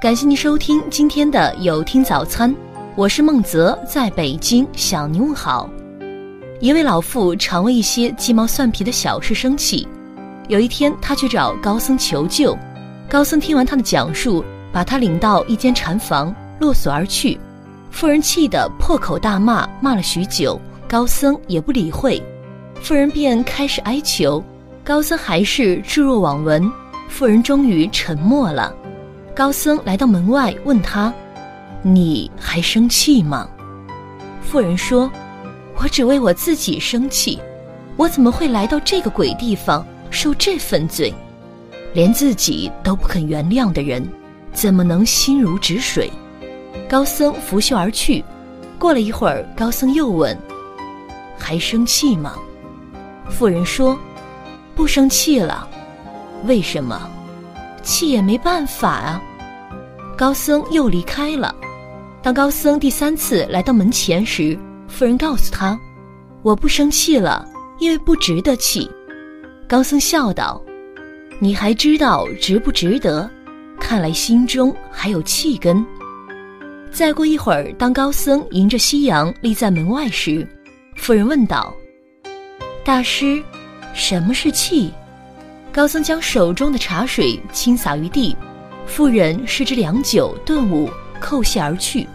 感谢您收听今天的有听早餐，我是孟泽，在北京向您问好。一位老妇常为一些鸡毛蒜皮的小事生气，有一天她去找高僧求救，高僧听完她的讲述，把她领到一间禅房，落锁而去。妇人气得破口大骂，骂了许久，高僧也不理会。妇人便开始哀求，高僧还是置若罔闻。妇人终于沉默了。高僧来到门外，问他：“你还生气吗？”妇人说：“我只为我自己生气，我怎么会来到这个鬼地方受这份罪？连自己都不肯原谅的人，怎么能心如止水？”高僧拂袖而去。过了一会儿，高僧又问：“还生气吗？”妇人说：“不生气了。为什么？气也没办法啊。”高僧又离开了。当高僧第三次来到门前时，妇人告诉他：“我不生气了，因为不值得气。”高僧笑道：“你还知道值不值得？看来心中还有气根。”再过一会儿，当高僧迎着夕阳立在门外时，妇人问道：“大师，什么是气？”高僧将手中的茶水倾洒于地。妇人是只良久，顿悟，叩谢而去。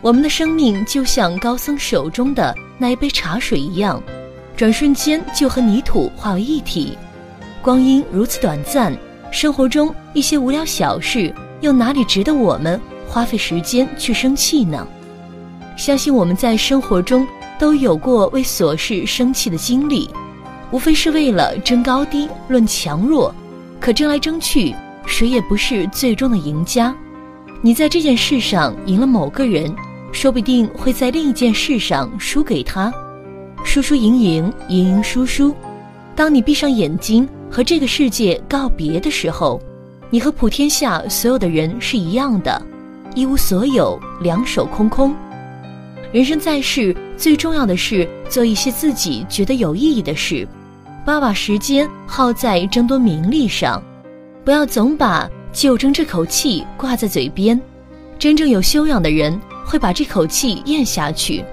我们的生命就像高僧手中的那一杯茶水一样，转瞬间就和泥土化为一体。光阴如此短暂，生活中一些无聊小事，又哪里值得我们花费时间去生气呢？相信我们在生活中都有过为琐事生气的经历，无非是为了争高低、论强弱，可争来争去。谁也不是最终的赢家，你在这件事上赢了某个人，说不定会在另一件事上输给他，输输赢赢，赢赢输输。当你闭上眼睛和这个世界告别的时候，你和普天下所有的人是一样的，一无所有，两手空空。人生在世，最重要的是做一些自己觉得有意义的事，不要把时间耗在争夺名利上。不要总把就争这口气挂在嘴边，真正有修养的人会把这口气咽下去。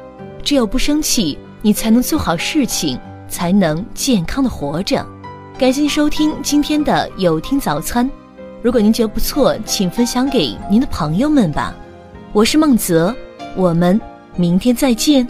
只有不生气，你才能做好事情，才能健康的活着。感谢您收听今天的有听早餐。如果您觉得不错，请分享给您的朋友们吧。我是孟泽，我们明天再见。